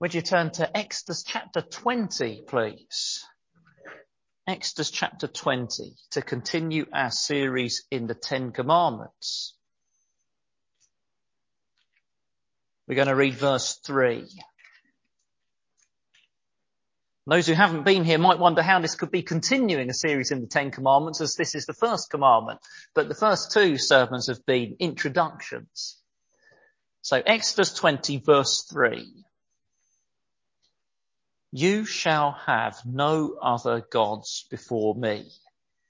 Would you turn to Exodus chapter 20, please? Exodus chapter 20 to continue our series in the Ten Commandments. We're going to read verse 3. Those who haven't been here might wonder how this could be continuing a series in the Ten Commandments as this is the first commandment. But the first two sermons have been introductions. So Exodus 20 verse 3. You shall have no other gods before me.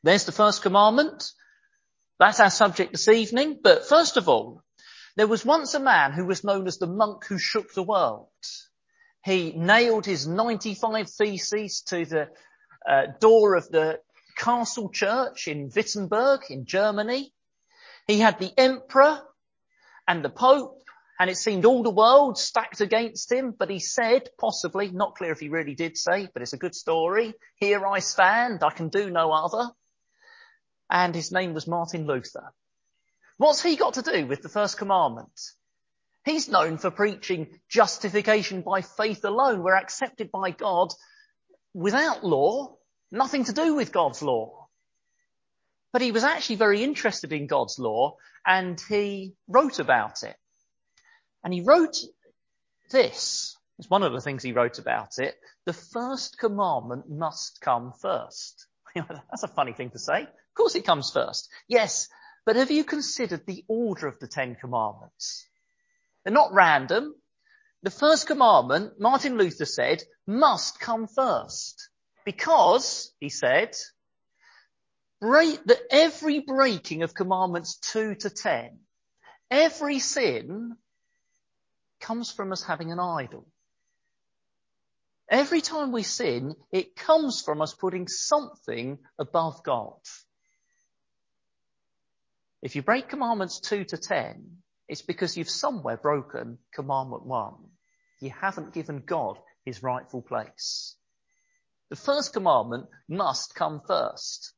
There's the first commandment. That's our subject this evening. But first of all, there was once a man who was known as the monk who shook the world. He nailed his 95 theses to the uh, door of the castle church in Wittenberg in Germany. He had the emperor and the pope and it seemed all the world stacked against him, but he said, possibly, not clear if he really did say, but it's a good story, here I stand, I can do no other. And his name was Martin Luther. What's he got to do with the first commandment? He's known for preaching justification by faith alone. We're accepted by God without law, nothing to do with God's law. But he was actually very interested in God's law and he wrote about it. And he wrote this. It's one of the things he wrote about it. The first commandment must come first. That's a funny thing to say. Of course it comes first. Yes, but have you considered the order of the Ten Commandments? They're not random. The first commandment, Martin Luther said, must come first. Because, he said, break, that every breaking of commandments 2 to 10, every sin comes from us having an idol. Every time we sin, it comes from us putting something above God. If you break commandments 2 to 10, it's because you've somewhere broken commandment 1. You haven't given God his rightful place. The first commandment must come first.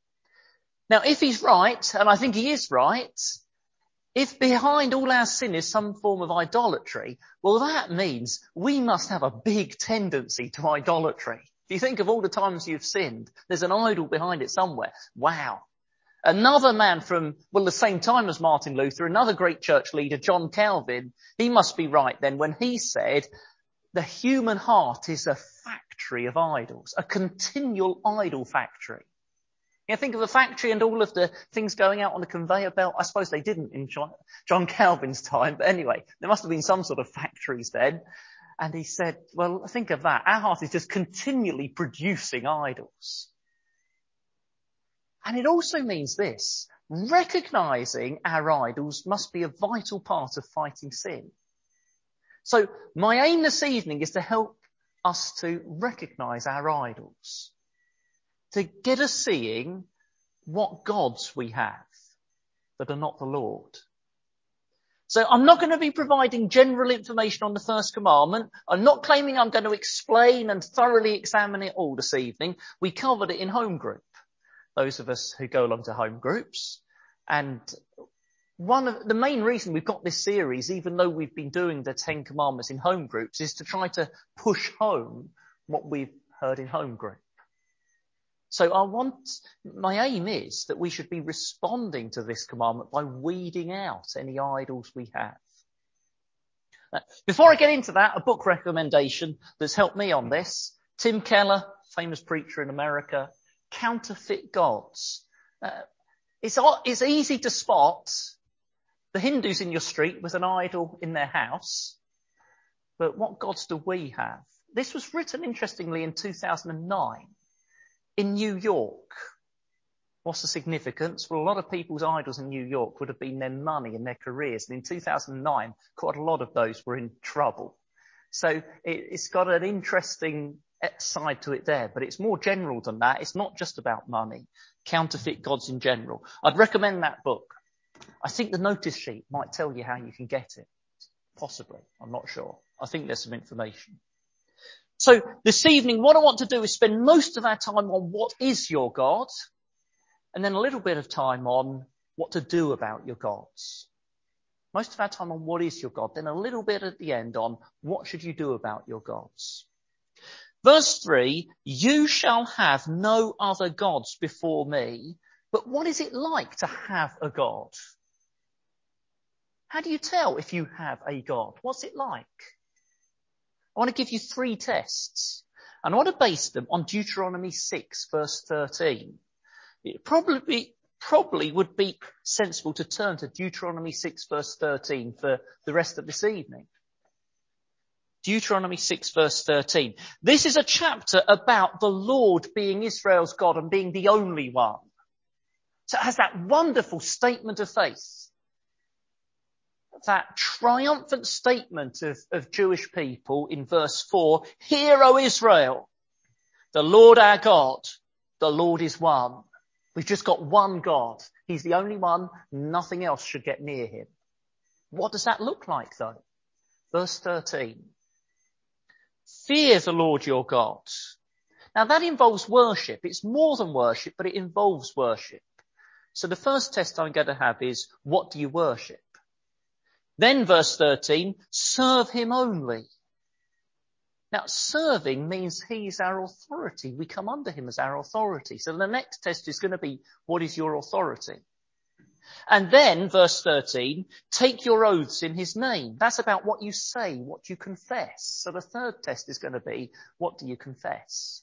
Now, if he's right, and I think he is right, if behind all our sin is some form of idolatry, well that means we must have a big tendency to idolatry. If you think of all the times you've sinned, there's an idol behind it somewhere. Wow. Another man from, well, the same time as Martin Luther, another great church leader, John Calvin, he must be right then when he said, the human heart is a factory of idols, a continual idol factory. You know, think of a factory and all of the things going out on the conveyor belt. I suppose they didn't in John, John Calvin's time, but anyway, there must have been some sort of factories then. And he said, well, think of that. Our heart is just continually producing idols. And it also means this, recognizing our idols must be a vital part of fighting sin. So my aim this evening is to help us to recognize our idols to get us seeing what gods we have that are not the Lord. So I'm not going to be providing general information on the first commandment. I'm not claiming I'm going to explain and thoroughly examine it all this evening. We covered it in home group. Those of us who go along to home groups. And one of the main reason we've got this series, even though we've been doing the Ten Commandments in home groups, is to try to push home what we've heard in home group. So I want, my aim is that we should be responding to this commandment by weeding out any idols we have. Before I get into that, a book recommendation that's helped me on this. Tim Keller, famous preacher in America, Counterfeit Gods. Uh, it's, it's easy to spot the Hindus in your street with an idol in their house, but what gods do we have? This was written interestingly in 2009 in New York. What's the significance? Well, a lot of people's idols in New York would have been their money and their careers. And in 2009, quite a lot of those were in trouble. So it, has got an interesting eh, side to it there, but it's more general than that. It's not just about money. Counterfeit gods in general. I'd recommend that book. I think the notice sheet might tell you how you can get it. Possibly. I'm not sure. I think there's some information. So this evening, what I want to do is spend most of our time on what is your God, and then a little bit of time on what to do about your gods. Most of our time on what is your God, then a little bit at the end on what should you do about your gods. Verse three, you shall have no other gods before me. But what is it like to have a God? How do you tell if you have a God? What's it like? I want to give you three tests. And I want to base them on Deuteronomy 6 verse 13. It probably, probably would be sensible to turn to Deuteronomy 6 verse 13 for the rest of this evening. Deuteronomy 6 verse 13. This is a chapter about the Lord being Israel's God and being the only one. So it has that wonderful statement of faith. That triumphant statement of, of Jewish people in verse 4, Hear, O Israel, the Lord our God, the Lord is one. We've just got one God. He's the only one. Nothing else should get near him. What does that look like though? Verse 13. Fear the Lord your God. Now that involves worship. It's more than worship, but it involves worship. So the first test I'm going to have is, what do you worship? Then verse 13, serve him only. Now, serving means he's our authority. We come under him as our authority. So the next test is going to be, what is your authority? And then, verse 13, take your oaths in his name. That's about what you say, what you confess. So the third test is going to be, what do you confess?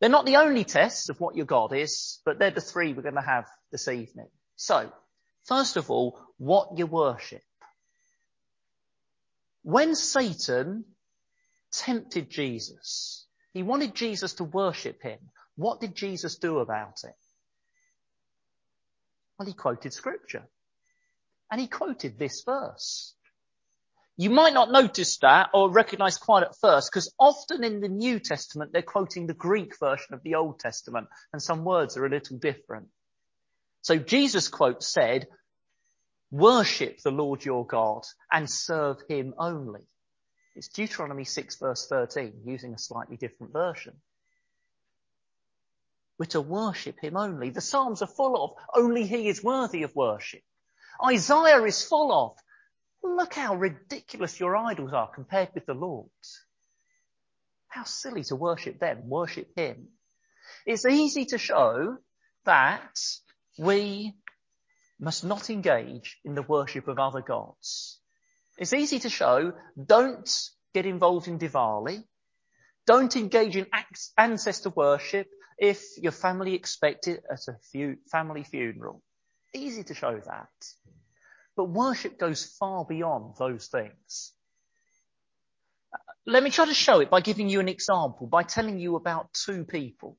They're not the only tests of what your God is, but they're the three we're going to have this evening. So, first of all, what you worship. When Satan tempted Jesus, he wanted Jesus to worship him. What did Jesus do about it? Well, he quoted scripture. And he quoted this verse. You might not notice that or recognize quite at first because often in the New Testament they're quoting the Greek version of the Old Testament and some words are a little different. So Jesus quote said, Worship the Lord your God and serve him only. It's Deuteronomy 6 verse 13 using a slightly different version. We're to worship him only. The Psalms are full of only he is worthy of worship. Isaiah is full of look how ridiculous your idols are compared with the Lord's. How silly to worship them, worship him. It's easy to show that we must not engage in the worship of other gods. It's easy to show, don't get involved in Diwali. Don't engage in ancestor worship if your family expect it at a family funeral. Easy to show that. But worship goes far beyond those things. Let me try to show it by giving you an example, by telling you about two people.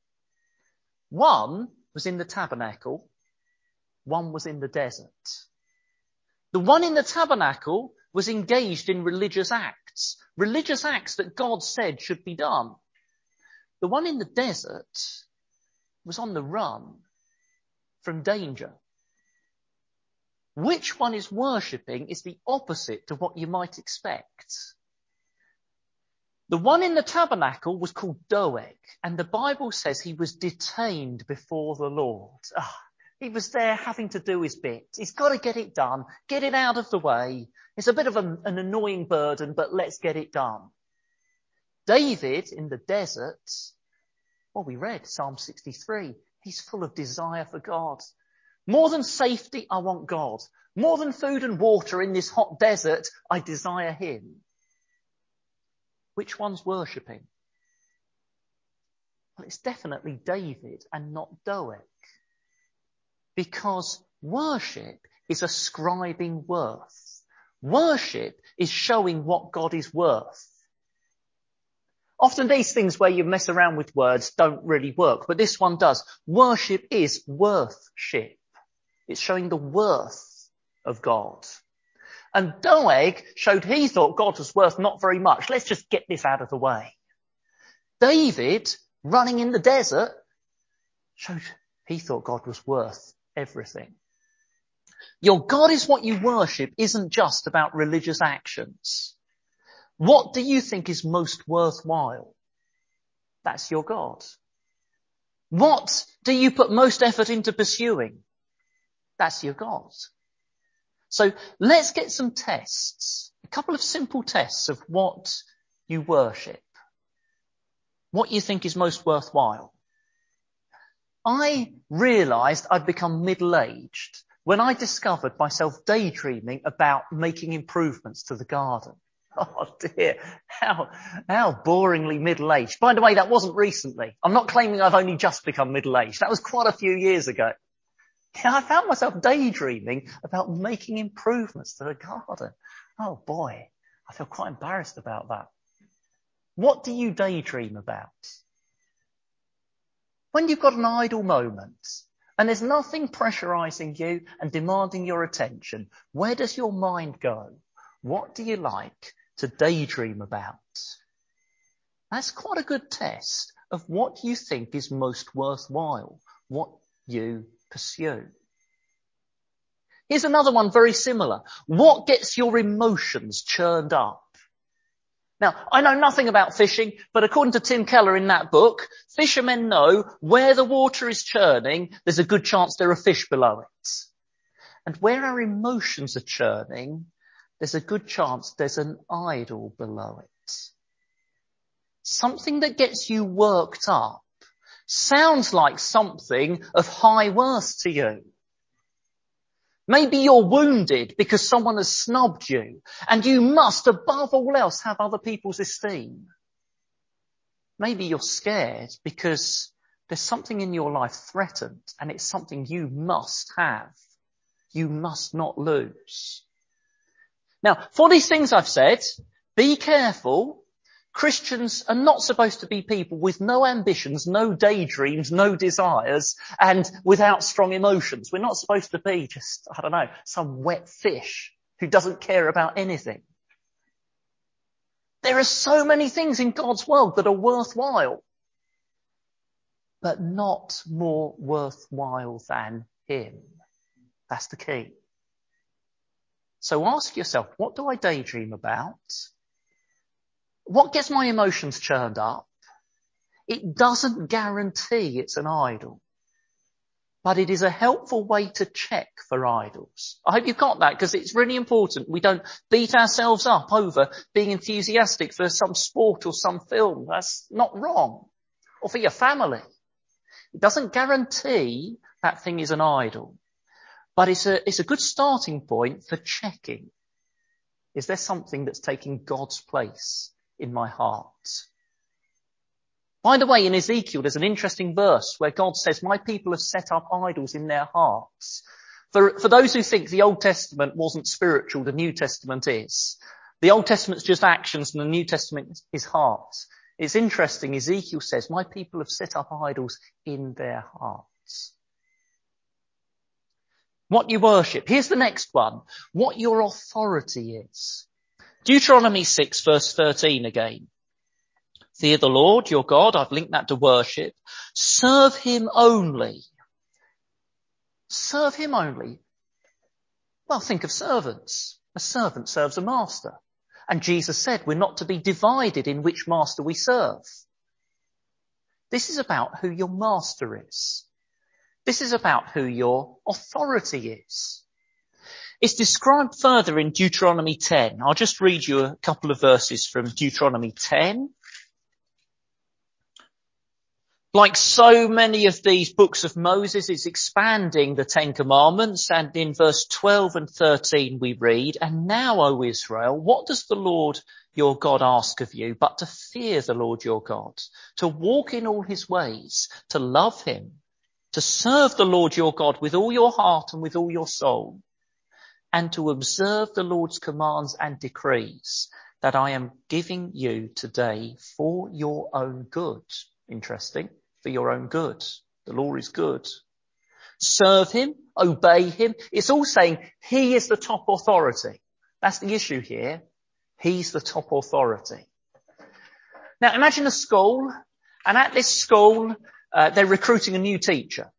One was in the tabernacle one was in the desert. The one in the tabernacle was engaged in religious acts, religious acts that God said should be done. The one in the desert was on the run from danger. Which one is worshipping is the opposite to what you might expect. The one in the tabernacle was called Doeg, and the Bible says he was detained before the Lord. Ah, he was there having to do his bit. He's got to get it done, get it out of the way. It's a bit of a, an annoying burden, but let's get it done. David in the desert, well, we read Psalm 63. He's full of desire for God. More than safety, I want God. More than food and water in this hot desert, I desire Him. Which one's worshipping? Well, it's definitely David and not Doeg. Because worship is ascribing worth. Worship is showing what God is worth. Often these things where you mess around with words don't really work, but this one does. Worship is worthship. It's showing the worth of God. And Doeg showed he thought God was worth not very much. Let's just get this out of the way. David, running in the desert, showed he thought God was worth everything. Your God is what you worship isn't just about religious actions. What do you think is most worthwhile? That's your God. What do you put most effort into pursuing? That's your God. So let's get some tests, a couple of simple tests of what you worship, what you think is most worthwhile. I realized I'd become middle-aged when I discovered myself daydreaming about making improvements to the garden. Oh dear, how, how boringly middle-aged. By the way, that wasn't recently. I'm not claiming I've only just become middle-aged. That was quite a few years ago. Yeah, I found myself daydreaming about making improvements to the garden. Oh boy, I feel quite embarrassed about that. What do you daydream about? When you've got an idle moment and there's nothing pressurizing you and demanding your attention, where does your mind go? What do you like to daydream about? That's quite a good test of what you think is most worthwhile, what you pursue. Here's another one very similar. What gets your emotions churned up? Now, I know nothing about fishing, but according to Tim Keller in that book, fishermen know where the water is churning, there's a good chance there are fish below it. And where our emotions are churning, there's a good chance there's an idol below it. Something that gets you worked up sounds like something of high worth to you. Maybe you're wounded because someone has snubbed you and you must above all else have other people's esteem. Maybe you're scared because there's something in your life threatened and it's something you must have. You must not lose. Now, for these things I've said, be careful Christians are not supposed to be people with no ambitions, no daydreams, no desires, and without strong emotions. We're not supposed to be just, I don't know, some wet fish who doesn't care about anything. There are so many things in God's world that are worthwhile, but not more worthwhile than Him. That's the key. So ask yourself, what do I daydream about? What gets my emotions churned up? It doesn't guarantee it's an idol, but it is a helpful way to check for idols. I hope you've got that because it's really important. We don't beat ourselves up over being enthusiastic for some sport or some film. That's not wrong. Or for your family. It doesn't guarantee that thing is an idol, but it's a, it's a good starting point for checking. Is there something that's taking God's place in my heart. By the way, in Ezekiel, there's an interesting verse where God says, my people have set up idols in their hearts. For, for those who think the Old Testament wasn't spiritual, the New Testament is. The Old Testament's just actions and the New Testament is hearts. It's interesting, Ezekiel says, my people have set up idols in their hearts. What you worship. Here's the next one. What your authority is. Deuteronomy 6 verse 13 again. Fear the Lord your God. I've linked that to worship. Serve him only. Serve him only. Well, think of servants. A servant serves a master. And Jesus said we're not to be divided in which master we serve. This is about who your master is. This is about who your authority is. It's described further in Deuteronomy 10. I'll just read you a couple of verses from Deuteronomy 10. Like so many of these books of Moses, it's expanding the Ten Commandments and in verse 12 and 13 we read, And now, O Israel, what does the Lord your God ask of you but to fear the Lord your God, to walk in all his ways, to love him, to serve the Lord your God with all your heart and with all your soul, and to observe the Lord's commands and decrees that I am giving you today for your own good. Interesting. For your own good. The law is good. Serve him, obey him. It's all saying he is the top authority. That's the issue here. He's the top authority. Now imagine a school and at this school uh, they're recruiting a new teacher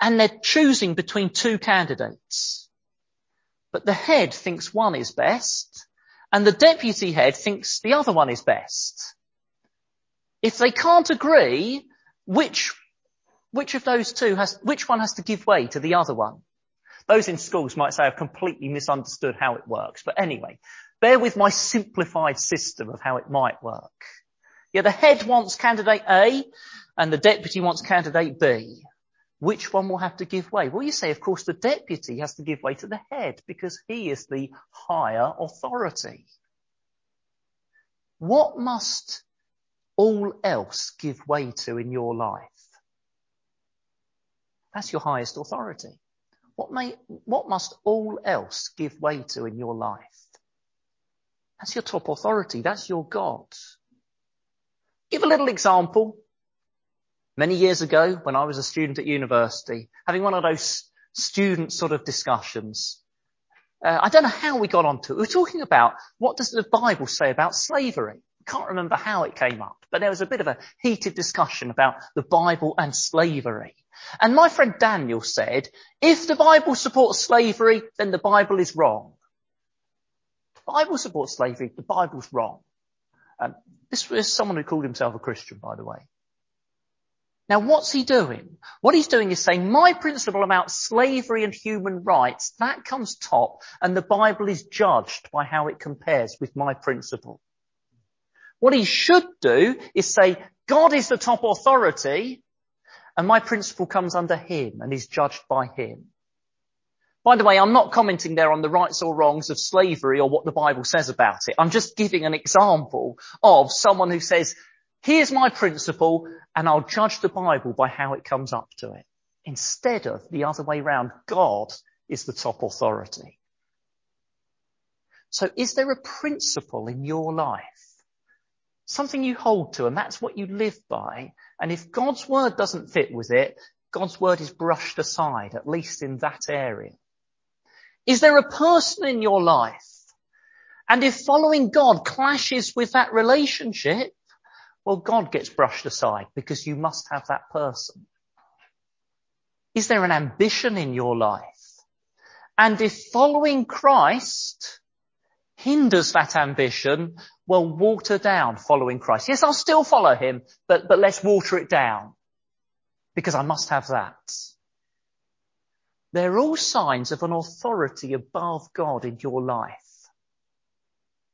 and they're choosing between two candidates but the head thinks one is best and the deputy head thinks the other one is best. If they can't agree, which, which of those two has, which one has to give way to the other one? Those in schools might say I've completely misunderstood how it works. But anyway, bear with my simplified system of how it might work. Yeah, the head wants candidate A and the deputy wants candidate B. Which one will have to give way? Well, you say, of course, the deputy has to give way to the head because he is the higher authority. What must all else give way to in your life? That's your highest authority. What may, what must all else give way to in your life? That's your top authority. That's your God. Give a little example. Many years ago, when I was a student at university, having one of those student sort of discussions, uh, I don't know how we got onto it. We were talking about what does the Bible say about slavery? Can't remember how it came up, but there was a bit of a heated discussion about the Bible and slavery. And my friend Daniel said, if the Bible supports slavery, then the Bible is wrong. The Bible supports slavery, the Bible's wrong. Um, this was someone who called himself a Christian, by the way. Now what's he doing? What he's doing is saying my principle about slavery and human rights, that comes top and the Bible is judged by how it compares with my principle. What he should do is say God is the top authority and my principle comes under him and is judged by him. By the way, I'm not commenting there on the rights or wrongs of slavery or what the Bible says about it. I'm just giving an example of someone who says, here's my principle and I'll judge the Bible by how it comes up to it. Instead of the other way round, God is the top authority. So is there a principle in your life? Something you hold to and that's what you live by. And if God's word doesn't fit with it, God's word is brushed aside, at least in that area. Is there a person in your life? And if following God clashes with that relationship, well, God gets brushed aside because you must have that person. Is there an ambition in your life? And if following Christ hinders that ambition, well, water down following Christ. Yes, I'll still follow him, but, but let's water it down because I must have that. They're all signs of an authority above God in your life.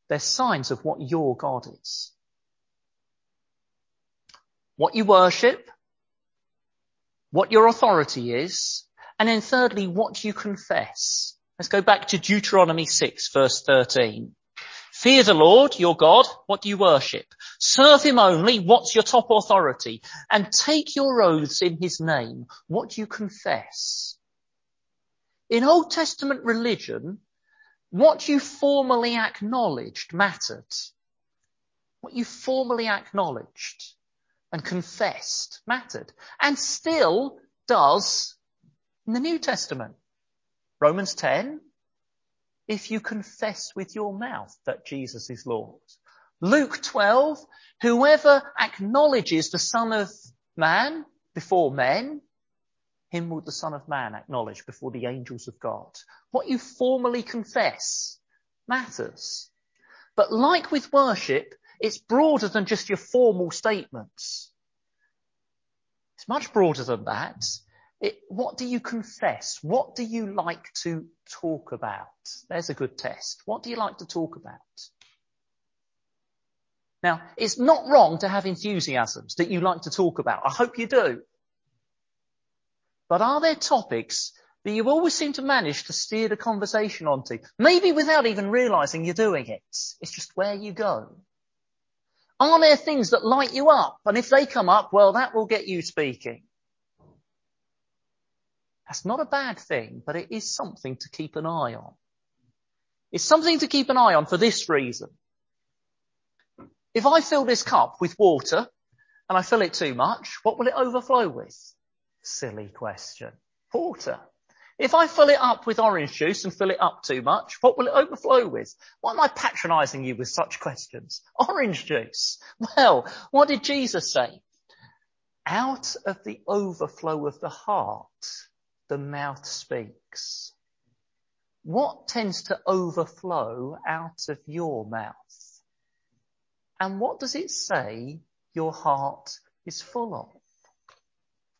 They're signs of what your God is. What you worship, what your authority is, and then thirdly, what you confess. Let's go back to Deuteronomy 6 verse 13. Fear the Lord, your God. What do you worship? Serve him only. What's your top authority? And take your oaths in his name. What do you confess? In Old Testament religion, what you formally acknowledged mattered. What you formally acknowledged and confessed mattered and still does in the New Testament. Romans 10, if you confess with your mouth that Jesus is Lord. Luke 12, whoever acknowledges the Son of Man before men him will the Son of Man acknowledge before the angels of God. What you formally confess matters. But like with worship, it's broader than just your formal statements. It's much broader than that. It, what do you confess? What do you like to talk about? There's a good test. What do you like to talk about? Now, it's not wrong to have enthusiasms that you like to talk about. I hope you do. But are there topics that you always seem to manage to steer the conversation onto? Maybe without even realizing you're doing it. It's just where you go. Are there things that light you up? And if they come up, well, that will get you speaking. That's not a bad thing, but it is something to keep an eye on. It's something to keep an eye on for this reason. If I fill this cup with water and I fill it too much, what will it overflow with? Silly question. Water. If I fill it up with orange juice and fill it up too much, what will it overflow with? Why am I patronizing you with such questions? Orange juice. Well, what did Jesus say? Out of the overflow of the heart, the mouth speaks. What tends to overflow out of your mouth? And what does it say your heart is full of?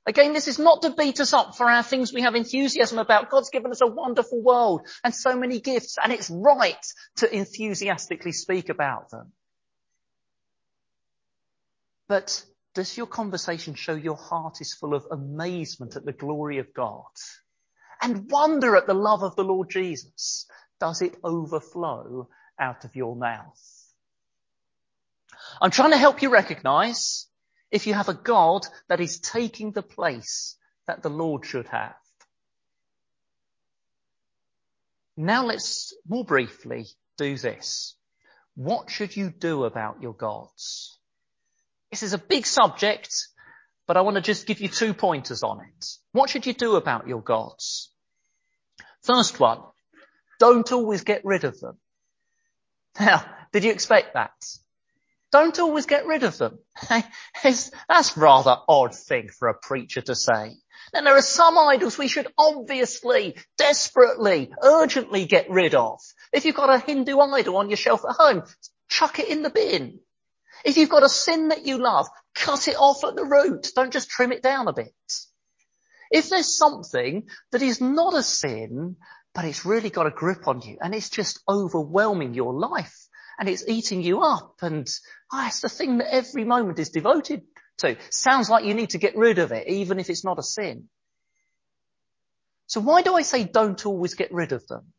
Again, this is not to beat us up for our things we have enthusiasm about. God's given us a wonderful world and so many gifts and it's right to enthusiastically speak about them. But does your conversation show your heart is full of amazement at the glory of God and wonder at the love of the Lord Jesus? Does it overflow out of your mouth? I'm trying to help you recognize if you have a God that is taking the place that the Lord should have. Now let's more briefly do this. What should you do about your gods? This is a big subject, but I want to just give you two pointers on it. What should you do about your gods? First one, don't always get rid of them. Now, did you expect that? Don't always get rid of them. That's rather odd thing for a preacher to say. Then there are some idols we should obviously, desperately, urgently get rid of. If you've got a Hindu idol on your shelf at home, chuck it in the bin. If you've got a sin that you love, cut it off at the root. Don't just trim it down a bit. If there's something that is not a sin, but it's really got a grip on you and it's just overwhelming your life, and it's eating you up and oh, it's the thing that every moment is devoted to. Sounds like you need to get rid of it, even if it's not a sin. So why do I say don't always get rid of them?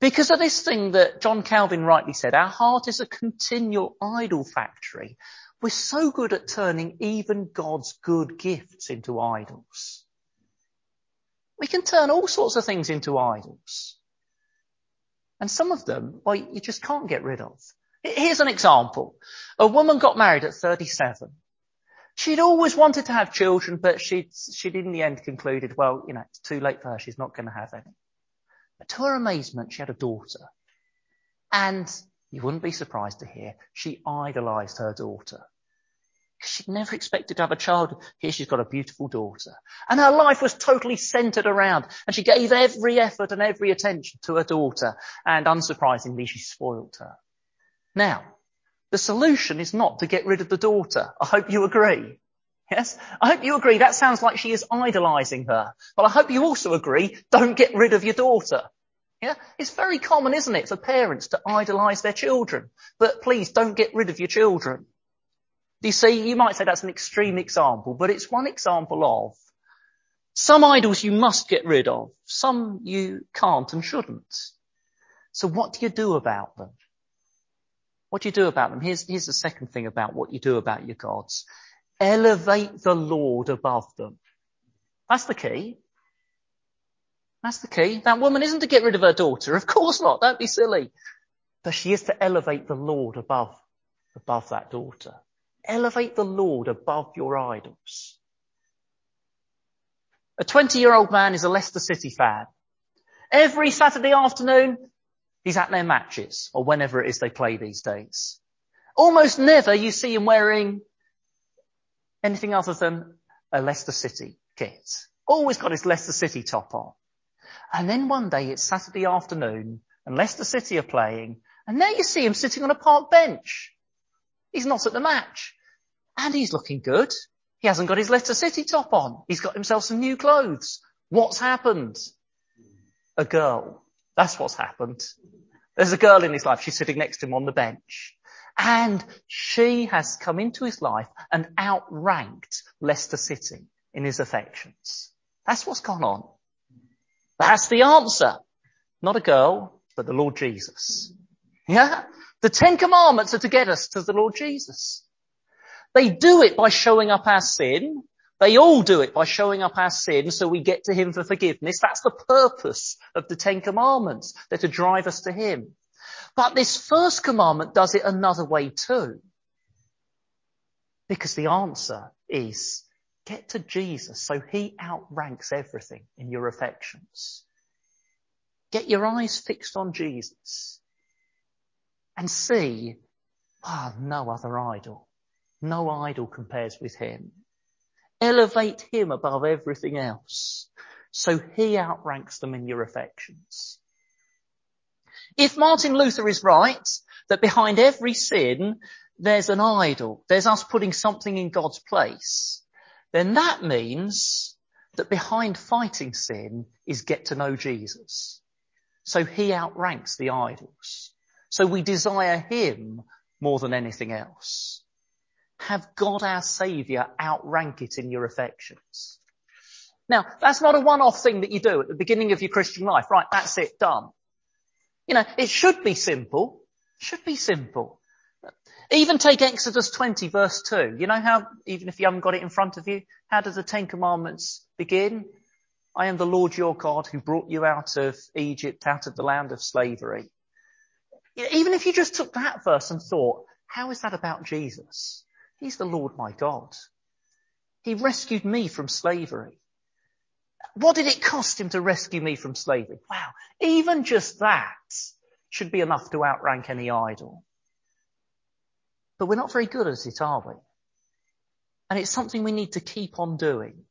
Because of this thing that John Calvin rightly said, our heart is a continual idol factory. We're so good at turning even God's good gifts into idols. We can turn all sorts of things into idols. And some of them, well, you just can't get rid of. Here's an example. A woman got married at 37. She'd always wanted to have children, but she'd, she'd in the end concluded, well, you know, it's too late for her. She's not going to have any. But to her amazement, she had a daughter. And you wouldn't be surprised to hear she idolized her daughter. She'd never expected to have a child. Here she's got a beautiful daughter. And her life was totally centered around, and she gave every effort and every attention to her daughter, and unsurprisingly, she spoilt her. Now, the solution is not to get rid of the daughter. I hope you agree. Yes? I hope you agree. That sounds like she is idolizing her. But I hope you also agree, don't get rid of your daughter. Yeah? It's very common, isn't it, for parents to idolize their children. But please don't get rid of your children. You see, you might say that's an extreme example, but it's one example of some idols you must get rid of, some you can't and shouldn't. So what do you do about them? What do you do about them? Here's, here's the second thing about what you do about your gods. Elevate the Lord above them. That's the key. That's the key. That woman isn't to get rid of her daughter. Of course not. Don't be silly. But she is to elevate the Lord above, above that daughter. Elevate the Lord above your idols. A 20 year old man is a Leicester City fan. Every Saturday afternoon, he's at their matches or whenever it is they play these days. Almost never you see him wearing anything other than a Leicester City kit. Always got his Leicester City top on. And then one day it's Saturday afternoon and Leicester City are playing and there you see him sitting on a park bench. He's not at the match. And he's looking good. He hasn't got his Leicester City top on. He's got himself some new clothes. What's happened? A girl. That's what's happened. There's a girl in his life. She's sitting next to him on the bench. And she has come into his life and outranked Leicester City in his affections. That's what's gone on. That's the answer. Not a girl, but the Lord Jesus. Yeah? The Ten Commandments are to get us to the Lord Jesus. They do it by showing up our sin. They all do it by showing up our sin so we get to Him for forgiveness. That's the purpose of the Ten Commandments. They're to drive us to Him. But this first commandment does it another way too. Because the answer is get to Jesus so He outranks everything in your affections. Get your eyes fixed on Jesus and see, ah, no other idol. No idol compares with him. Elevate him above everything else. So he outranks them in your affections. If Martin Luther is right, that behind every sin, there's an idol, there's us putting something in God's place, then that means that behind fighting sin is get to know Jesus. So he outranks the idols. So we desire him more than anything else. Have God our saviour outrank it in your affections. Now, that's not a one-off thing that you do at the beginning of your Christian life. Right, that's it, done. You know, it should be simple. Should be simple. Even take Exodus 20 verse 2. You know how, even if you haven't got it in front of you, how do the Ten Commandments begin? I am the Lord your God who brought you out of Egypt, out of the land of slavery. Even if you just took that verse and thought, how is that about Jesus? He's the Lord my God. He rescued me from slavery. What did it cost him to rescue me from slavery? Wow. Even just that should be enough to outrank any idol. But we're not very good at it, are we? And it's something we need to keep on doing.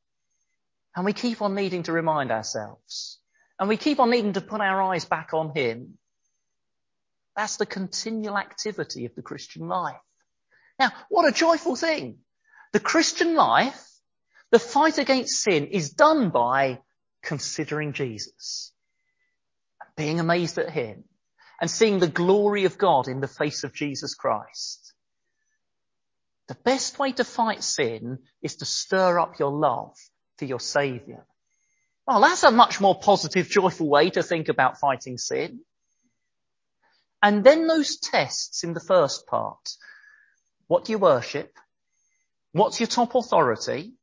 And we keep on needing to remind ourselves. And we keep on needing to put our eyes back on Him. That's the continual activity of the Christian life. Now, what a joyful thing. The Christian life, the fight against sin is done by considering Jesus, being amazed at Him and seeing the glory of God in the face of Jesus Christ. The best way to fight sin is to stir up your love for your saviour. Well, that's a much more positive, joyful way to think about fighting sin. And then those tests in the first part. What do you worship? What's your top authority?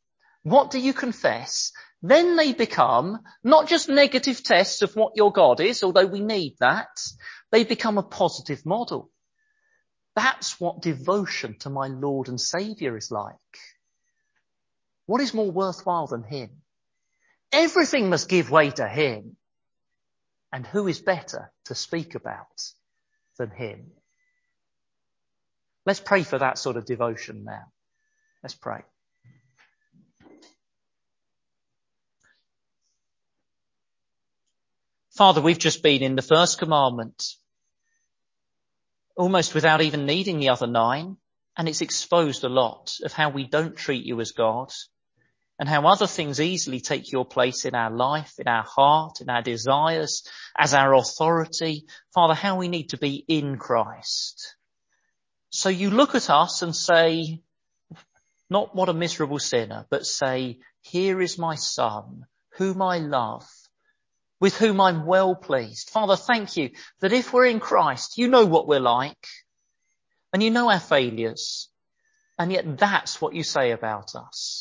What do you confess? Then they become not just negative tests of what your God is, although we need that. They become a positive model. That's what devotion to my Lord and Saviour is like. What is more worthwhile than Him? Everything must give way to Him. And who is better to speak about than Him? Let's pray for that sort of devotion now. Let's pray. Father, we've just been in the first commandment almost without even needing the other nine. And it's exposed a lot of how we don't treat you as God and how other things easily take your place in our life, in our heart, in our desires, as our authority. Father, how we need to be in Christ. So you look at us and say, not what a miserable sinner, but say, here is my son, whom I love with whom I'm well pleased. Father, thank you that if we're in Christ, you know what we're like and you know our failures. And yet that's what you say about us.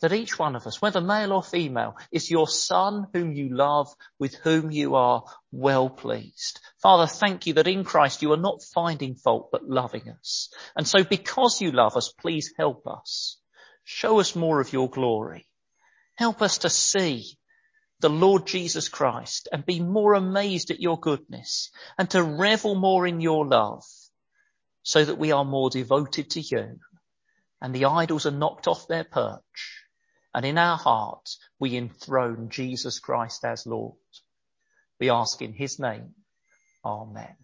That each one of us, whether male or female, is your son whom you love, with whom you are well pleased. Father, thank you that in Christ you are not finding fault, but loving us. And so because you love us, please help us. Show us more of your glory. Help us to see the Lord Jesus Christ and be more amazed at your goodness and to revel more in your love so that we are more devoted to you and the idols are knocked off their perch and in our hearts we enthrone Jesus Christ as Lord. We ask in his name. Amen.